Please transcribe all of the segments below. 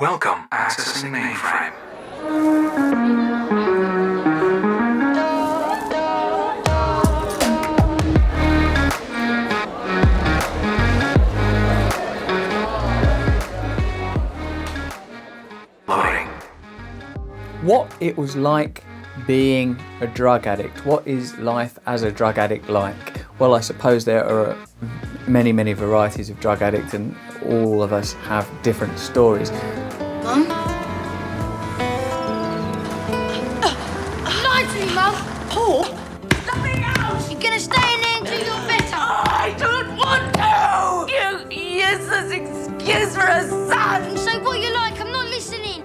Welcome, accessing mainframe. Loading. what it was like being a drug addict. What is life as a drug addict like? Well, I suppose there are many, many varieties of drug addict, and all of us have different stories. Mum? Lie to me, Mum! Paul? Let me out! You're gonna stay in there until you're better! I don't want to! You useless excuse for a son! Say what you like, I'm not listening!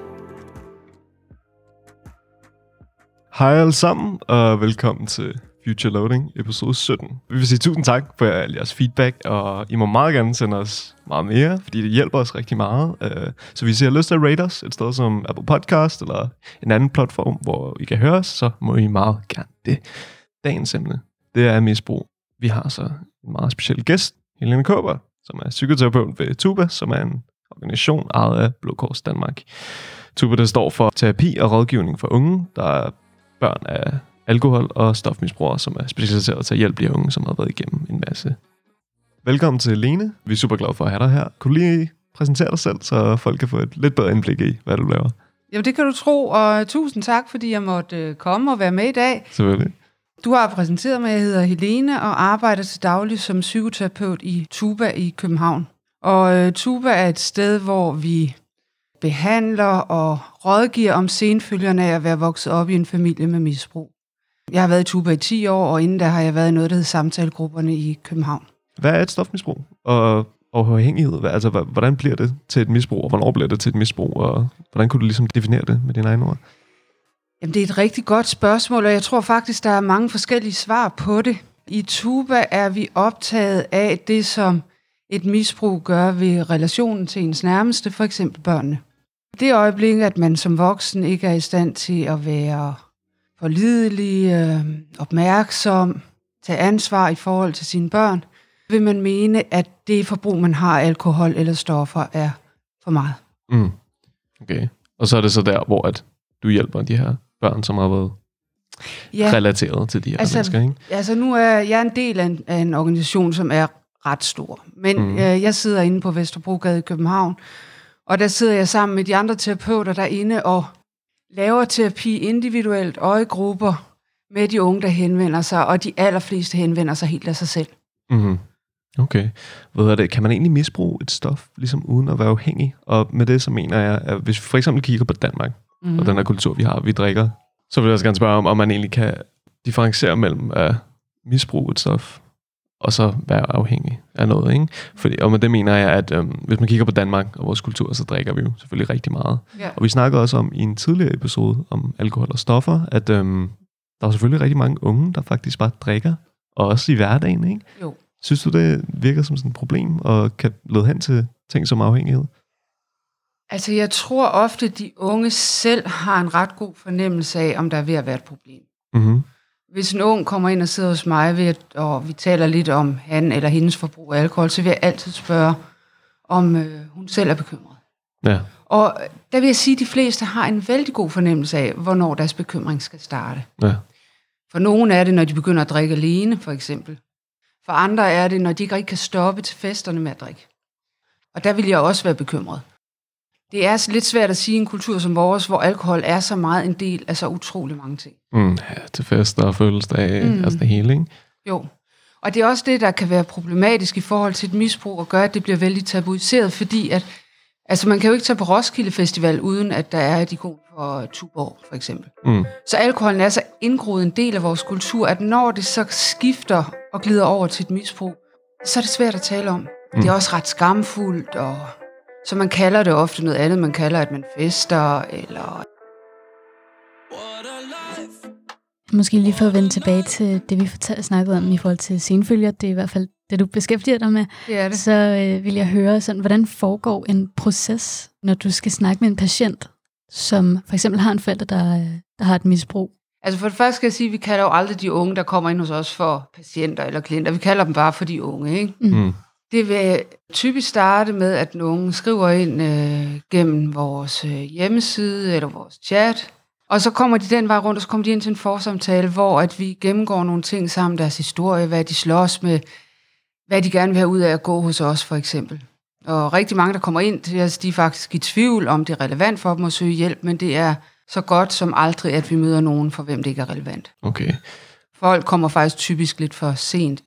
Hej alle sammen, og velkommen til Future Loading, episode 17. Vi vil sige tusind tak for al jeres feedback, og I må meget gerne sende os meget mere, fordi det hjælper os rigtig meget. Øh, så hvis I har lyst til at rate os et sted som Apple Podcast eller en anden platform, hvor I kan høre os, så må I meget gerne det. Dagens emne, det er misbrug. Vi har så en meget speciel gæst, Helene Kåber, som er psykoterapeut ved Tuba, som er en organisation ejet af Blå Kors Danmark. Tuba, der står for terapi og rådgivning for unge, der er børn af alkohol- og stofmisbrugere, som er specialiseret til at hjælpe de unge, som har været igennem en masse. Velkommen til Lene. Vi er super glade for at have dig her. Kunne du lige præsentere dig selv, så folk kan få et lidt bedre indblik i, hvad du laver? Jamen det kan du tro, og tusind tak, fordi jeg måtte øh, komme og være med i dag. Selvfølgelig. Du har præsenteret mig, jeg hedder Helene og arbejder til daglig som psykoterapeut i Tuba i København. Og øh, Tuba er et sted, hvor vi behandler og rådgiver om senfølgerne af at være vokset op i en familie med misbrug. Jeg har været i Tuba i 10 år, og inden da har jeg været i noget, der hedder samtalegrupperne i København. Hvad er et stofmisbrug? Og, og afhængighed? Altså, hvordan bliver det til et misbrug, og hvornår bliver det til et misbrug? Og hvordan kunne du ligesom definere det med dine egne ord? Jamen, det er et rigtig godt spørgsmål, og jeg tror faktisk, der er mange forskellige svar på det. I Tuba er vi optaget af det, som et misbrug gør ved relationen til ens nærmeste, for eksempel børnene. Det øjeblik, at man som voksen ikke er i stand til at være pålidelig, øh, opmærksom, tage ansvar i forhold til sine børn, vil man mene, at det forbrug, man har af alkohol eller stoffer, er for meget. Mm. Okay. Og så er det så der, hvor at du hjælper de her børn, som har været ja. relateret til de her altså, mennesker, ikke? Altså nu er jeg en del af en, af en organisation, som er ret stor. Men mm. øh, jeg sidder inde på Vesterbrogade i København, og der sidder jeg sammen med de andre terapeuter derinde og laver terapi individuelt og i grupper med de unge, der henvender sig, og de allerfleste henvender sig helt af sig selv. Mm-hmm. Okay. Hvad er det? Kan man egentlig misbruge et stof, ligesom uden at være afhængig? Og med det så mener jeg, at hvis vi for eksempel kigger på Danmark, mm. Mhm. og den her kultur, vi har, vi drikker, så vil jeg også gerne spørge om, om man egentlig kan differentiere mellem at misbruge et stof, og så være afhængig af noget. Ikke? Fordi, og med det mener jeg, at øhm, hvis man kigger på Danmark og vores kultur, så drikker vi jo selvfølgelig rigtig meget. Ja. Og vi snakkede også om i en tidligere episode om alkohol og stoffer, at øhm, der er selvfølgelig rigtig mange unge, der faktisk bare drikker, og også i hverdagen, ikke? Jo. Synes du, det virker som sådan et problem, og kan lede hen til ting som afhængighed? Altså jeg tror ofte, de unge selv har en ret god fornemmelse af, om der er ved at være et problem. Mm-hmm. Hvis en ung kommer ind og sidder hos mig, ved og vi taler lidt om han eller hendes forbrug af alkohol, så vil jeg altid spørge, om øh, hun selv er bekymret. Ja. Og der vil jeg sige, at de fleste har en vældig god fornemmelse af, hvornår deres bekymring skal starte. ja. For nogle er det, når de begynder at drikke alene, for eksempel. For andre er det, når de ikke kan stoppe til festerne med at drikke. Og der vil jeg også være bekymret. Det er lidt svært at sige i en kultur som vores, hvor alkohol er så meget en del af så utrolig mange ting. Mm, ja, til fester og fødselsdage, mm. Mm. altså det hele, ikke? Jo. Og det er også det, der kan være problematisk i forhold til et misbrug, og gøre, at det bliver vældig tabuiseret, fordi at, altså man kan jo ikke tage på Roskilde Festival, uden at der er et ikon for Tuborg, for eksempel. Mm. Så alkoholen er så indgroet en del af vores kultur, at når det så skifter og glider over til et misbrug, så er det svært at tale om. Mm. Det er også ret skamfuldt, og så man kalder det ofte noget andet. Man kalder, at man fester, eller Måske lige for at vende tilbage til det, vi fortalte, snakkede om i forhold til senfølger. Det er i hvert fald det, du beskæftiger dig med. det er det. Så øh, vil jeg høre, sådan, hvordan foregår en proces, når du skal snakke med en patient, som for eksempel har en forælder, der, øh, der har et misbrug. Altså for det første skal jeg sige, at vi kalder jo aldrig de unge, der kommer ind hos os for patienter eller klienter. Vi kalder dem bare for de unge, ikke? Mm. Det vil typisk starte med, at nogen skriver ind øh, gennem vores øh, hjemmeside eller vores chat, og så kommer de den vej rundt, og så kommer de ind til en forsamtale, hvor at vi gennemgår nogle ting sammen, deres historie, hvad de slås med, hvad de gerne vil have ud af at gå hos os, for eksempel. Og rigtig mange, der kommer ind til os, de er faktisk i tvivl om, det er relevant for dem at søge hjælp, men det er så godt som aldrig, at vi møder nogen, for hvem det ikke er relevant. Okay. Folk kommer faktisk typisk lidt for sent.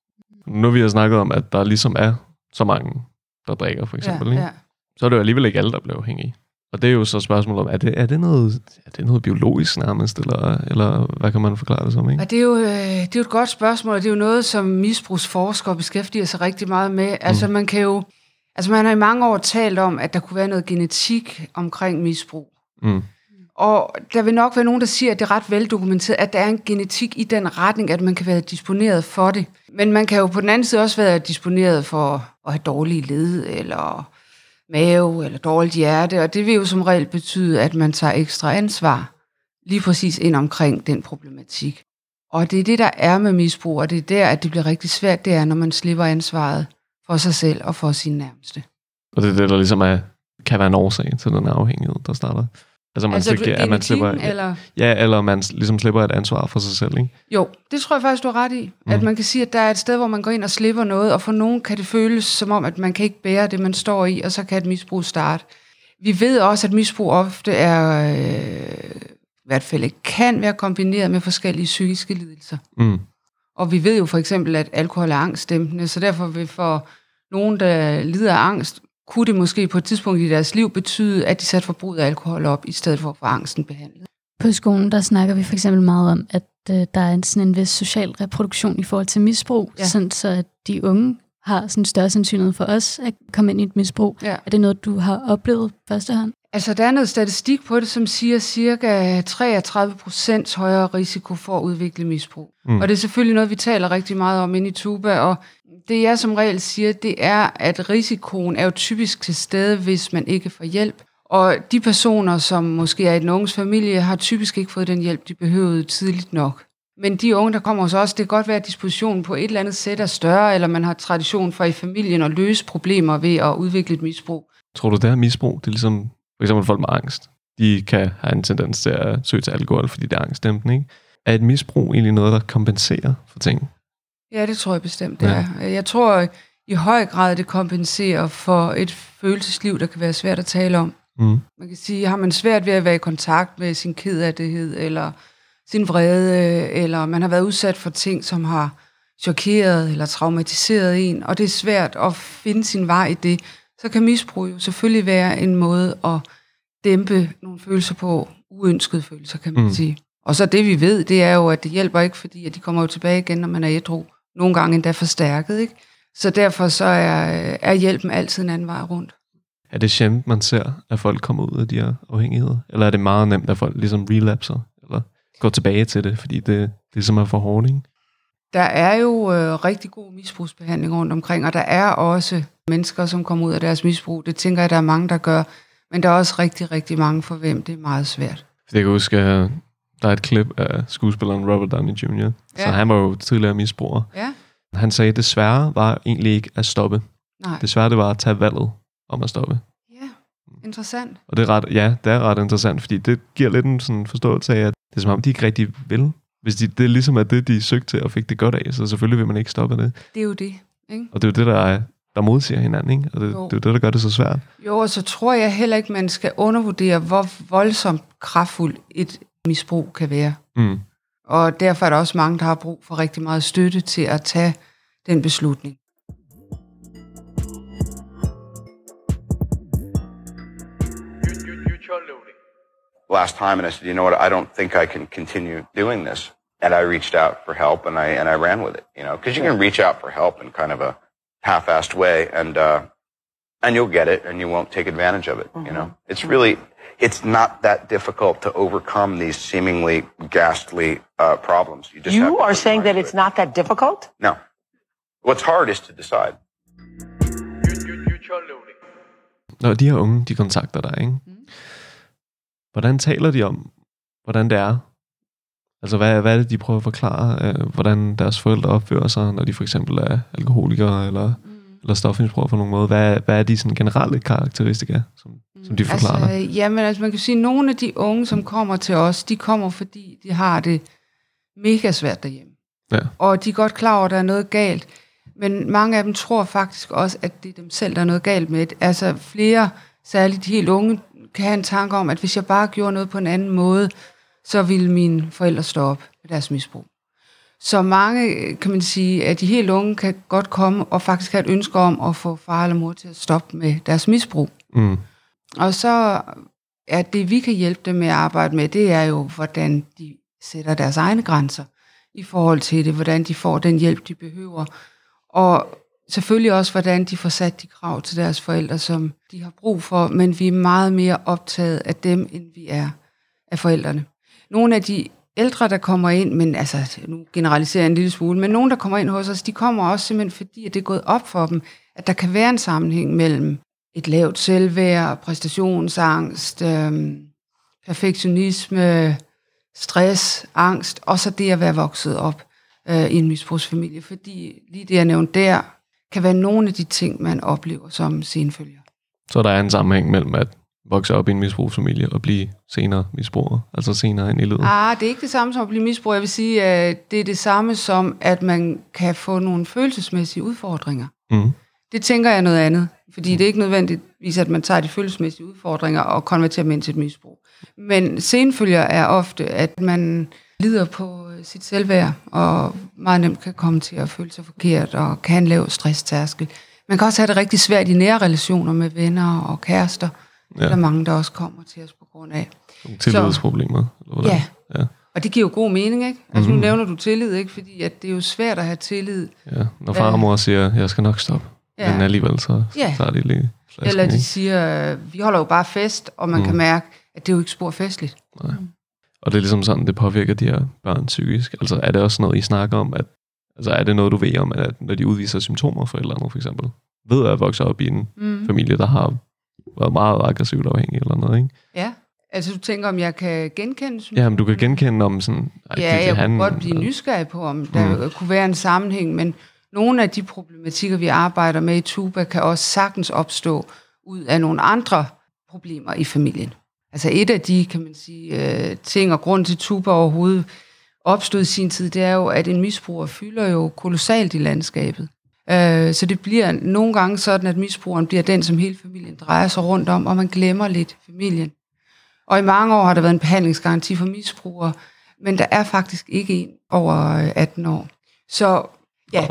Nu vi har snakket om, at der ligesom er så mange, der drikker, for eksempel. ja, ikke? ja. Så er det jo alligevel ikke alle, der bliver afhængige. Og det er jo så spørgsmålet om, er det, er det, noget, er det noget biologisk nærmest, eller, eller hvad kan man forklare det som? Ikke? Og det er, jo, øh, det er jo et godt spørgsmål, og det er jo noget, som misbrugsforskere beskæftiger sig rigtig meget med. Altså man kan jo, altså man har i mange år talt om, at der kunne være noget genetik omkring misbrug. Mm. Og der vil nok være nogen, der siger, at det er ret veldokumenteret, at der er en genetik i den retning, at man kan være disponeret for det. Men man kan jo på den anden side også være disponeret for at have dårlige led, eller mave, eller dårligt hjerte, og det vil jo som regel betyde, at man tager ekstra ansvar lige præcis ind omkring den problematik. Og det er det, der er med misbrug, og det er der, at det bliver rigtig svært, det er, når man slipper ansvaret for sig selv og for sine nærmeste. Og det er det, der ligesom er, kan være en årsag til den afhængighed, der starter. Altså, man altså, altså, at man slipper, genetikken, eller... ja, eller man ligesom slipper et ansvar for sig selv, ikke? Jo, det tror jeg faktisk, du har ret i. Mm. At man kan sige, at der er et sted, hvor man går ind og slipper noget, og for nogen kan det føles som om, at man kan ikke bære det, man står i, og så kan et misbrug starte. Vi ved også, at misbrug ofte er, øh, i hvert fald kan være kombineret med forskellige psykiske lidelser. Mm. Og vi ved jo for eksempel, at alkohol er angstdæmpende, så derfor vil for nogen, der lider af angst, kunne det måske på et tidspunkt i deres liv betyde, at de satte forbruget af alkohol op, i stedet for at få angsten behandlet. På skolen, der snakker vi for eksempel meget om, at øh, der er en, sådan en vis social reproduktion i forhold til misbrug, Ja. sådan så at de unge har sådan større sandsynlighed for os at komme ind i et misbrug. Ja. Er det noget, du har oplevet første hånd? Altså, der er noget statistik på det, som siger cirka 33 procent højere risiko for at udvikle misbrug. Mm. Og det er selvfølgelig noget, vi taler rigtig meget om inde i Tuba, og det jeg som regel siger, det er, at risikoen er jo typisk til stede, hvis man ikke får hjælp. Og de personer, som måske er i den unges familie, har typisk ikke fået den hjælp, de behøvede tidligt nok. Men de unge, der kommer hos os, det kan godt være, at dispositionen på et eller andet sæt er større, eller man har tradition for i familien at løse problemer ved at udvikle et misbrug. Tror du, det er misbrug? Det er ligesom, for eksempel folk med angst. De kan have en tendens til at søge til alkohol, fordi det er angstdæmpende, ikke? Er et misbrug egentlig noget, der kompenserer for ting? Ja, det tror jeg bestemt, det Ja. er. Jeg tror i høj grad, det kompenserer for et følelsesliv, der kan være svært at tale om. Mm. Man kan sige, har man svært ved at være i kontakt med sin kedattighed, eller sin vrede, eller man har været udsat for ting, som har chokeret eller traumatiseret en, og det er svært at finde sin vej i det, så kan misbrug jo selvfølgelig være en måde at dæmpe nogle følelser på, uønskede følelser, kan man mm. sige. Og så det vi ved, det er jo, at det hjælper ikke, fordi at de kommer jo tilbage igen, når man er ædru. Nogle gange endda forstærket, ikke? Så derfor så er, er hjælpen altid en anden vej rundt. Er det sjældent, man ser, at folk kommer ud af de her afhængigheder? Eller er det meget nemt, at folk ligesom relapser? Eller går tilbage til det, fordi det, det som er for hårdt, ikke? Der er jo øh, rigtig god misbrugsbehandling rundt omkring, og der er også mennesker, som kommer ud af deres misbrug. Det tænker jeg, der er mange, der gør. Men der er også rigtig, rigtig mange, for hvem det er meget svært. Jeg kan huske, at der er et klip af skuespilleren Robert Downey Jr., ja. så han var jo tidligere misbruger. Ja, Han sagde, at det svære var egentlig ikke at stoppe. nej. Det svære, det var at tage valget om at stoppe. Ja, interessant. Og det er ret, ja, det er ret interessant, fordi det giver lidt en sådan forståelse af, at det er som om, de ikke rigtig vil. Hvis de, det ligesom er det, de søgte til og fik det godt af, så selvfølgelig vil man ikke stoppe det. Det er jo det, ikke? Og det er jo det, der, er, der modsiger hinanden, ikke? Og det, det er Jo. jo det, der gør det så svært. Jo, og så tror jeg heller ikke, man skal undervurdere, hvor voldsomt kraftfuldt et misbrug kan være. Mm. Og derfor er der også mange, der har brug for rigtig meget støtte til at tage den beslutning. last time and I said, you know what, I don't think I can continue doing this. And I reached out for help and I, and I ran with it, you know, cause you can reach out for help in kind of a half-assed way and, uh, and you'll get it and you won't take advantage of it, you know, it's really, it's not that difficult to overcome these seemingly ghastly, uh, problems. You just have You are saying that it's it. not that difficult? No. What's hard is to decide. Når de her unge, de kontakter dig, ikke? Hvordan taler de om, hvordan det er? Altså, hvad, hvad er det, de prøver at forklare? Øh, hvordan deres forældre opfører sig, når de for eksempel er alkoholikere, eller eller stofmisbrugere på nogen måde. Hvad, hvad er de sådan generelle karakteristika, som, som de forklarer dig? Altså, jamen, altså man kan sige, at nogle af de unge, som kommer til os, de kommer, fordi de har det mega svært derhjemme. Ja. Og de er godt klar over, at der er noget galt. Men mange af dem tror faktisk også, at det er dem selv, der er noget galt med. Altså flere, særligt de helt unge, kan have en tanke om, at hvis jeg bare gjorde noget på en anden måde, så ville mine forældre stoppe med deres misbrug. Så mange, kan man sige, at de helt unge kan godt komme og faktisk have et ønske om at få far eller mor til at stoppe med deres misbrug. Mm. Og så er det, vi kan hjælpe dem med at arbejde med, det er jo, hvordan de sætter deres egne grænser i forhold til det, hvordan de får den hjælp, de behøver, og selvfølgelig også, hvordan de får sat de krav til deres forældre, som de har brug for, men vi er meget mere optaget af dem, end vi er af forældrene. Nogle af de ældre, der kommer ind, men altså, nu generaliserer jeg en lille smule, men nogen, der kommer ind hos os, de kommer også simpelthen fordi, at det er gået op for dem, at der kan være en sammenhæng mellem et lavt selvværd, præstationsangst, øhm, perfektionisme, stress, angst, og så det at være vokset op øh, i en misbrugsfamilie. Fordi lige det, jeg nævnte der, kan være nogle af de ting, man oplever som senfølger. Så der er en sammenhæng mellem at vokse op i en misbrugsfamilie og blive senere misbruger, altså senere ind i livet. Ah, det er ikke det samme som at blive misbruger. Jeg vil sige, at det er det samme som, at man kan få nogle følelsesmæssige udfordringer. Mm. Det tænker jeg er noget andet, fordi det er ikke nødvendigvis, at man tager de følelsesmæssige udfordringer og konverterer dem ind til et misbrug. Men senfølger er ofte, at man lider på øh, sit selvværd, og meget nemt kan komme til at føle sig forkert, og kan lave stresstærskel. Man kan også have det rigtig svært i nære relationer med venner og kærester. Ja. Der er mange, der også kommer til os på grund af. Tillidsproblemer? Eller hvordan? Ja. ja. Og det giver jo god mening, ikke? Altså mm. nu nævner du tillid, ikke? Fordi at det er jo svært at have tillid. Ja, når far og mor siger, jeg skal nok stoppe. Ja. Men alligevel så ja. tager de lige flasken, Eller de ikke? siger, vi holder jo bare fest, og man mm. kan mærke, at det er jo ikke spor festligt. Nej. Og det er ligesom sådan, det påvirker de her børn psykisk. Altså er det også noget, I snakker om, at altså, er det noget, du ved om, at når de udviser symptomer for et eller andet, for eksempel? Ved at vokse op i en mm. familie, der har været meget aggressivt afhængig eller noget, ikke? Ja, altså du tænker, om jeg kan genkende Ja, men du kan genkende om sådan... Ja, det, det, jeg han, kunne godt blive nysgerrig på, om der mm. kunne være en sammenhæng, men nogle af de problematikker, vi arbejder med i Tuba, kan også sagtens opstå ud af nogle andre problemer i familien. Altså et af de, kan man sige, øh, ting og grund til Tuba overhovedet opstod i sin tid, det er jo, at en misbruger fylder jo kolossalt i landskabet. Øh, så det bliver nogle gange sådan, at misbrugeren bliver den, som hele familien drejer sig rundt om, og man glemmer lidt familien. Og i mange år har der været en behandlingsgaranti for misbrugere, men der er faktisk ikke en over 18 år. Så ja,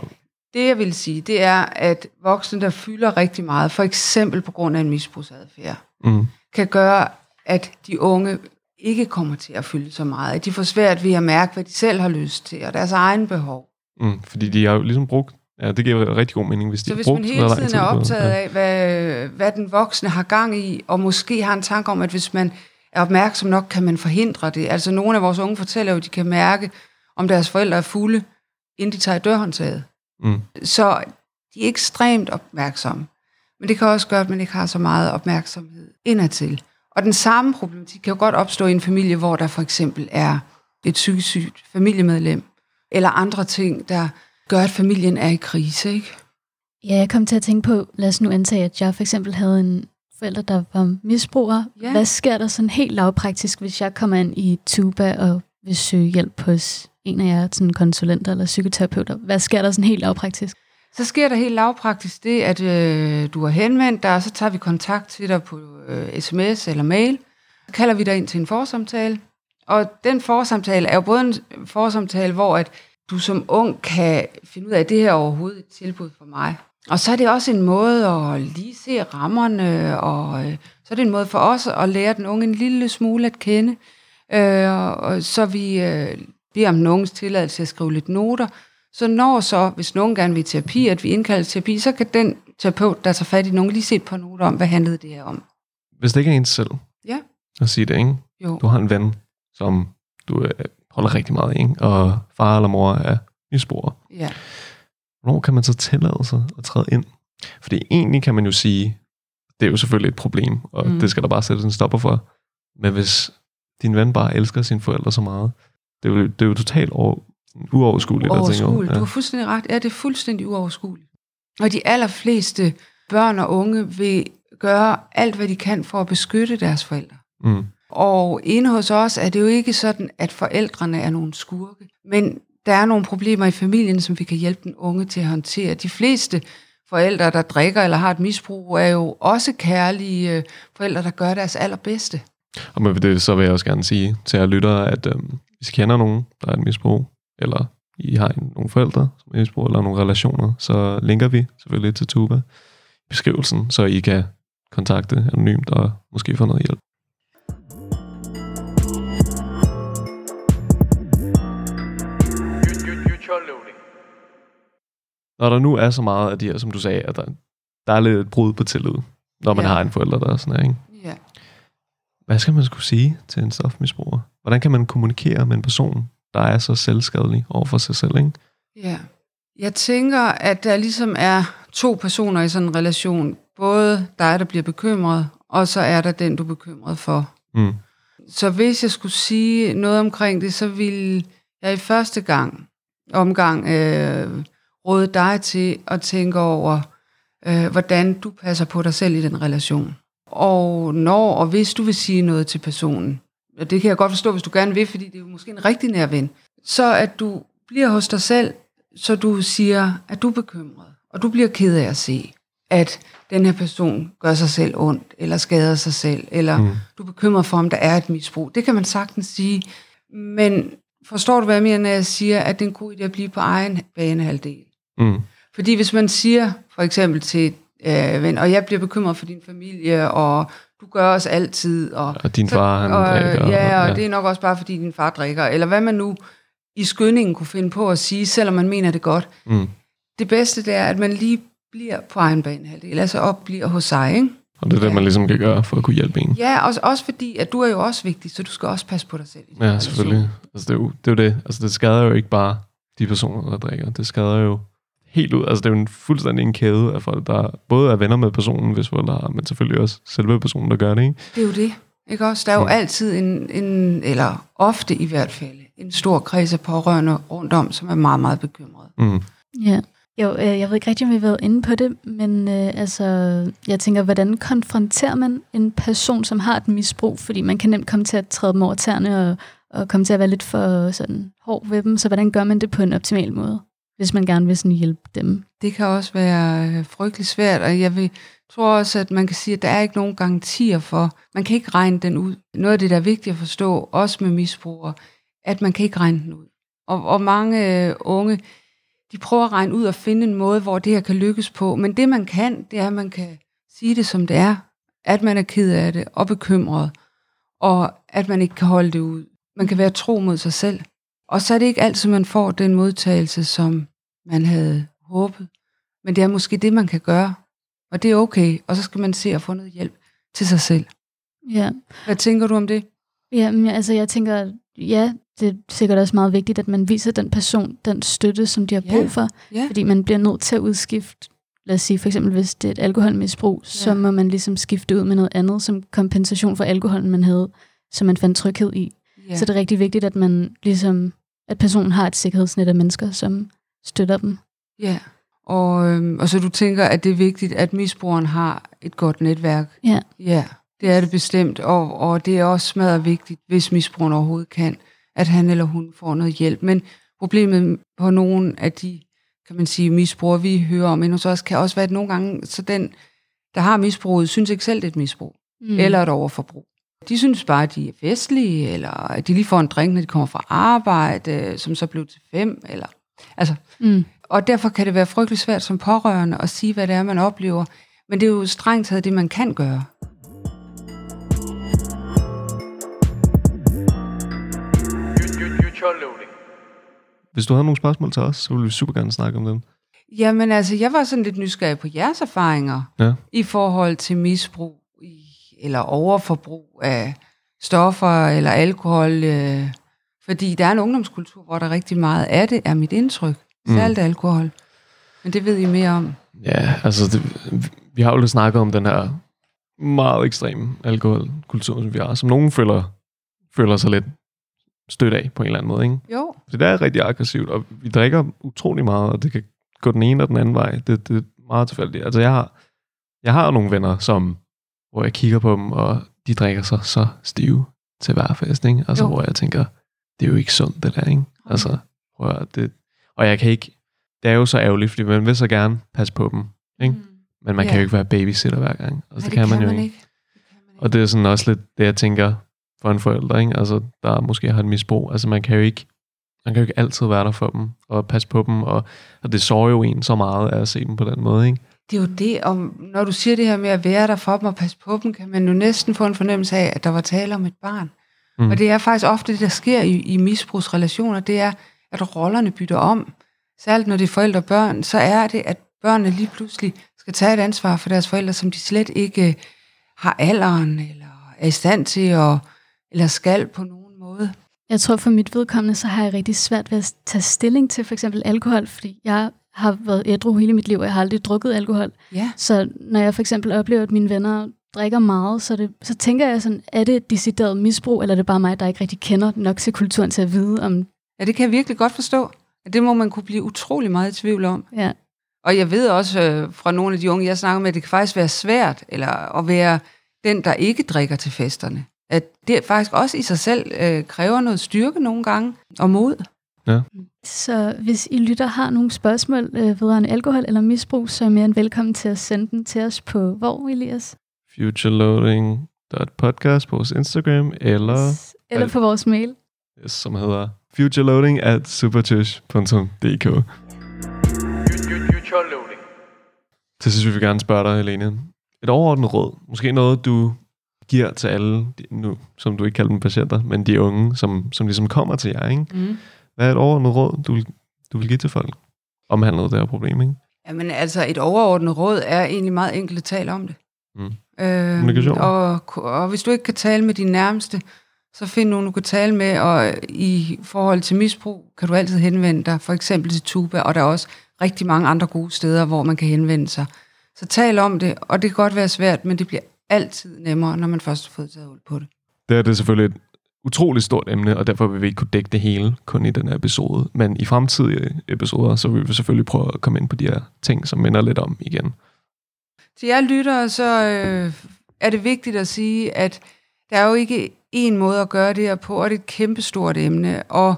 det jeg vil sige, det er, at voksne, der fylder rigtig meget, for eksempel på grund af en misbrugsadfærd, mm. kan gøre, at de unge ikke kommer til at fylde så meget. At de får svært ved at mærke, hvad de selv har lyst til, og deres egen behov. Mm, fordi de har jo ligesom brugt, ja, det giver rigtig god mening, hvis de Så hvis man hele tiden er optaget af, hvad, hvad den voksne har gang i, og måske har en tanke om, at hvis man er opmærksom nok, kan man forhindre det. Altså nogle af vores unge fortæller jo, at de kan mærke, om deres forældre er fulde, inden de tager i dørhåndtaget. Mm. Så de er ekstremt opmærksomme. Men det kan også gøre, at man ikke har så meget opmærksomhed indadtil. Og den samme problematik kan jo godt opstå i en familie, hvor der for eksempel er et psykisk sygt familiemedlem, eller andre ting, der gør, at familien er i krise, ikke? Ja, jeg kom til at tænke på, lad os nu antage, at jeg for eksempel havde en forælder, der var misbruger. Ja. Hvad sker der sådan helt lavpraktisk, hvis jeg kommer ind i Tuba og vil søge hjælp hos en af jer sådan konsulenter eller psykoterapeuter? Hvad sker der sådan helt lavpraktisk? Så sker der helt lavpraktisk det, at øh, du har henvendt dig, og så tager vi kontakt til dig på øh, sms eller mail. Så kalder vi dig ind til en forsamtale. Og den forsamtale er jo både en forsamtale, hvor at du som ung kan finde ud af, at det her er overhovedet et tilbud for mig. Og så er det også en måde at lige se rammerne, og øh, så er det en måde for os at lære den unge en lille smule at kende. Øh, og så vi øh, beder om den unges tilladelse til at skrive lidt noter, så når så, hvis nogen gerne vil terapi, at vi indkalder til terapi, så kan den terapeut, der tager fat i nogen, lige se par noter om, hvad handlede det her om. Hvis det ikke er ens selv Ja. at sige det, ikke? Jo. Du har en ven, som du øh, holder rigtig meget af, ikke? og far eller mor er misbruger. Ja. Hvornår kan man så tillade sig at træde ind? Fordi egentlig kan man jo sige, det er jo selvfølgelig et problem, og Mm. det skal der bare sættes en stopper for. Men hvis din ven bare elsker sine forældre så meget, det er jo, det er jo totalt over, uoverskueligt. at tænke over. Overskueligt. Du har fuldstændig ret. Ja, det er fuldstændig uoverskueligt. Og de allerfleste børn og unge vil gøre alt, hvad de kan for at beskytte deres forældre. Mm. Og inde hos os er det jo ikke sådan, at forældrene er nogle skurke, men der er nogle problemer i familien, som vi kan hjælpe den unge til at håndtere. De fleste forældre, der drikker eller har et misbrug, er jo også kærlige øh, forældre, der gør deres allerbedste. Og med det, så vil jeg også gerne sige til jer lyttere, at øh, hvis I kender nogen, der er et misbrug, eller I har en, nogle forældre, som er misbrug, eller nogle relationer, så linker vi selvfølgelig til Tuba i beskrivelsen, så I kan kontakte anonymt og måske få noget hjælp. Når der nu er så meget af de her, som du sagde, at der, der er lidt et brud på tillid, når man Ja. har en forælder, der er sådan her, ikke? Ja. Hvad skal man skulle sige til en stofmisbruger? Hvordan kan man kommunikere med en person, der er så selvskadelig over for sig selv, ikke? Ja. Jeg tænker, at der ligesom er to personer i sådan en relation. Både dig, der bliver bekymret, og så er der den, du er bekymret for. Mm. Så hvis jeg skulle sige noget omkring det, så ville jeg i første gang omgang øh, råde dig til at tænke over, øh, hvordan du passer på dig selv i den relation. Og når og hvis du vil sige noget til personen, og det kan jeg godt forstå, hvis du gerne vil, fordi det er måske en rigtig nær ven, så at du bliver hos dig selv, så du siger, at du er bekymret, og du bliver ked af at se, at den her person gør sig selv ondt, eller skader sig selv, eller mm. du er bekymret for, om der er et misbrug. Det kan man sagtens sige, men forstår du, hvad jeg mener, når jeg siger, at det er en god idé at blive på egen banehalvdel? Mm. Fordi hvis man siger for eksempel til øh, ven, og jeg bliver bekymret for din familie, og du gør os altid, og, Og din far, han og, drikker, og- Ja, og ja. det er nok også bare, fordi din far drikker, eller hvad man nu i skyndingen kunne finde på at sige, selvom man mener det godt. Mm. Det bedste det er, at man lige bliver på egen banehalvdel, altså op bliver hos sig, ikke? Og det er det, man ligesom kan gøre for at kunne hjælpe en. Ja, også, også fordi, at du er jo også vigtig, så du skal også passe på dig selv. Ja, selvfølgelig. Altså, det, er jo, det er jo det. Altså, det skader jo ikke bare de personer, der drikker. Det skader jo helt ud. Altså, det er jo en fuldstændig en kæde af folk, der både er venner med personen, hvis forældre har, men selvfølgelig også selve personen, der gør det, ikke? Det er jo det. Ikke også? Der er jo Mm. altid en, en, eller ofte i hvert fald, en stor kreds af pårørende rundt om, som er meget, meget bekymrede. Mm. Ja. Jo, øh, jeg ved ikke rigtig, om vi har været inde på det, men øh, altså, jeg tænker, hvordan konfronterer man en person, som har et misbrug? Fordi man kan nemt komme til at træde dem over tæerne og, og komme til at være lidt for sådan, hård ved dem. Så hvordan gør man det på en optimal måde, hvis man gerne vil sådan hjælpe dem? Det kan også være øh, frygtelig svært, og jeg vil, tror også, at man kan sige, at der er ikke nogen garantier for, man kan ikke regne den ud. Noget af det, der er vigtigt at forstå, også med misbrugere, at man kan ikke regne den ud. Og, og mange øh, unge, de prøver at regne ud og finde en måde, hvor det her kan lykkes på. Men det man kan, det er, at man kan sige det som det er. At man er ked af det og bekymret. Og at man ikke kan holde det ud. Man kan være tro mod sig selv. Og så er det ikke altid, man får den modtagelse, som man havde håbet. Men det er måske det, man kan gøre. Og det er okay. Og så skal man se at få noget hjælp til sig selv. Ja. Hvad tænker du om det? Ja, men altså jeg tænker, ja, det er sikkert også meget vigtigt, at man viser den person den støtte, som de har Ja. brug for. Ja. Fordi man bliver nødt til at udskifte, lad os sige for eksempel, hvis det er et alkoholmisbrug, ja. så må man ligesom skifte ud med noget andet som kompensation for alkoholen, man havde, som man fandt tryghed i. Ja. Så det er rigtig vigtigt, at man ligesom, at personen har et sikkerhedsnet af mennesker, som støtter dem. Ja, og, øhm, og så du tænker, at det er vigtigt, at misbrugeren har et godt netværk. Ja. Ja, det er det bestemt, og, og det er også smadret vigtigt, hvis misbrugeren overhovedet kan, at han eller hun får noget hjælp. Men problemet på nogle af de, kan man sige, misbrugere, vi hører om endnu så også, kan også være, at nogle gange, så den, der har misbruget, synes ikke selv, det er et misbrug, mm. eller et overforbrug. De synes bare, at de er festlige, eller at de lige får en drink, når de kommer fra arbejde, som så blev til fem, eller... Altså, Mm. og derfor kan det være frygtelig svært som pårørende at sige, hvad det er, man oplever. Men det er jo strengt taget det, man kan gøre. Hvis du havde nogle spørgsmål til os, så ville vi super gerne snakke om dem. Jamen altså, jeg var sådan lidt nysgerrig på jeres erfaringer Ja. i forhold til misbrug i, eller overforbrug af stoffer eller alkohol. Øh, fordi der er en ungdomskultur, hvor der rigtig meget af det, er mit indtryk. Særligt alkohol. Men det ved I mere om. Ja, altså, det, vi har jo lidt snakket om den her meget ekstreme alkoholkultur, som vi har, som nogen føler, føler sig lidt stødt af på en eller anden måde, ikke? Jo, Så det er rigtig aggressivt, og vi drikker utrolig meget, og det kan gå den ene og den anden vej. Det, det er meget tilfældigt. Altså, jeg har, jeg har nogle venner, som, hvor jeg kigger på dem, og de drikker sig så stive til hver fest, ikke? Altså, Jo. hvor jeg tænker, det er jo ikke sundt, det der, ikke? Altså, prøv at, det, og jeg kan ikke, det er jo så ærgerligt, fordi man vil så gerne passe på dem, ikke? Men man Ja. kan jo ikke være babysitter hver gang. Altså, Nej, det, kan man jo ikke. Og det er sådan også lidt det, jeg tænker for en forælder, ikke? Altså, der måske har et misbrug. Altså, man kan jo ikke, man kan jo ikke altid være der for dem og passe på dem, og, og det sårer jo en så meget af at se dem på den måde, ikke? Det er jo det, om, når du siger det her med at være der for dem og passe på dem, kan man jo næsten få en fornemmelse af, at der var tale om et barn. Mm. Og det er faktisk ofte det, der sker i, i misbrugsrelationer, det er, at rollerne bytter om. Særligt når det er forældre og børn, så er det, at børnene lige pludselig skal tage et ansvar for deres forældre, som de slet ikke har alderen, eller er i stand til, at, eller skal på nogen måde. Jeg tror for mit vedkommende, så har jeg rigtig svært ved at tage stilling til for eksempel alkohol, fordi jeg har været ædru hele mit liv, og jeg har aldrig drukket alkohol. Ja. Så når jeg for eksempel oplever, at mine venner drikker meget, så, det, så tænker jeg sådan, er det et decideret misbrug, eller er det bare mig, der ikke rigtig kender nok til kulturen til at vide om... Ja, det kan jeg virkelig godt forstå. At det må man kunne blive utrolig meget i tvivl om. Ja, Og jeg ved også øh, fra nogle af de unge, jeg snakker med, at det kan faktisk være svært eller at være den, der ikke drikker til festerne. At det faktisk også i sig selv øh, kræver noget styrke nogle gange og mod. så hvis I lytter har nogle spørgsmål øh, vedrørende alkohol eller misbrug, så er I mere end velkommen til at sende dem til os på hvor, Elias? futureloading.podcast på vores Instagram, eller Eller på vores mail. som hedder futureloading at supertush.dk. Til sidst vil vi gerne spørge dig, Helene. Et overordnet råd. Måske noget, du giver til alle, nu, som du ikke kalder dem patienter, men de unge, som, som ligesom kommer til jer. Ikke? Mm. Hvad er et overordnet råd, du vil, du vil give til folk? Omhandler det her problem, ikke? Jamen altså, et overordnet råd er egentlig meget enkelt at tale om det. Mm. Øhm, Kommunikation. og, og hvis du ikke kan tale med dine nærmeste, så find nogen, du kan tale med, og i forhold til misbrug, kan du altid henvende dig, for eksempel til Tuba, og der er også rigtig mange andre gode steder, hvor man kan henvende sig. Så tal om det, og det kan godt være svært, men det bliver altid nemmere, når man først har fået taget hul på det. Det her det er selvfølgelig et utroligt stort emne, og derfor vil vi ikke kunne dække det hele kun i den her episode. Men i fremtidige episoder, så vil vi selvfølgelig prøve at komme ind på de her ting, som minder lidt om igen. Til jer lyttere, så øh, er det vigtigt at sige, at der er jo ikke én måde at gøre det her på, og det er et kæmpestort emne. Og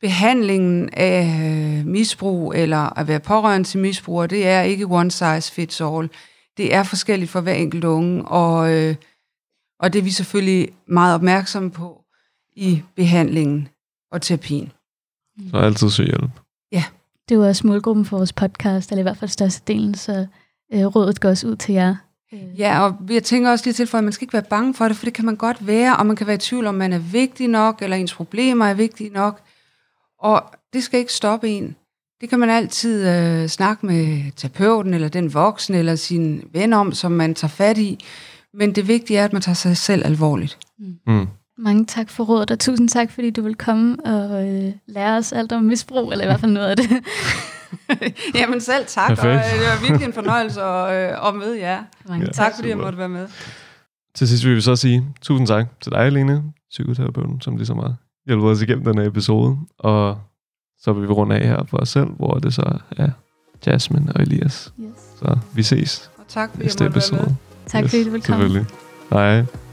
behandlingen af øh, misbrug, eller at være pårørende til misbrugere, det er ikke one size fits all. Det er forskelligt for hver enkelt unge, og, øh, og det er vi selvfølgelig meget opmærksomme på i behandlingen og terapien. Så altid søg hjælp. Det er jo også målgruppen for vores podcast, eller i hvert fald størstedelen, så øh, rådet går også ud til jer. Øh, Ja, og jeg tænker også lige til for, at man skal ikke være bange for det, for det kan man godt være, og man kan være i tvivl om, man er vigtig nok, eller ens problemer er vigtige nok. Og det skal ikke stoppe en. Det kan man altid øh, snakke med terapeuten, eller den voksne, eller sin ven om, som man tager fat i. Men det vigtige er, at man tager sig selv alvorligt. Mm. Mange tak for rådet, og tusind tak, fordi du vil komme og øh, lære os alt om misbrug, eller i hvert fald noget af det. Jamen selv tak, Perfekt. og øh, det var virkelig en fornøjelse at, øh, at møde jer. Mange Ja. tak. Fordi jeg super. måtte være med. Til sidst vil vi så sige tusind tak til dig, Lene, psykoterapeuten, som ligesom har hjulpet os igennem den her episode. Og så vil vi runde af her for os selv, hvor det så er Jasmine og Elias. Yes. Så vi ses Og tak fordi næste jeg måtte være med. episode. Tak fordi du vil komme. Selvfølgelig. Hej.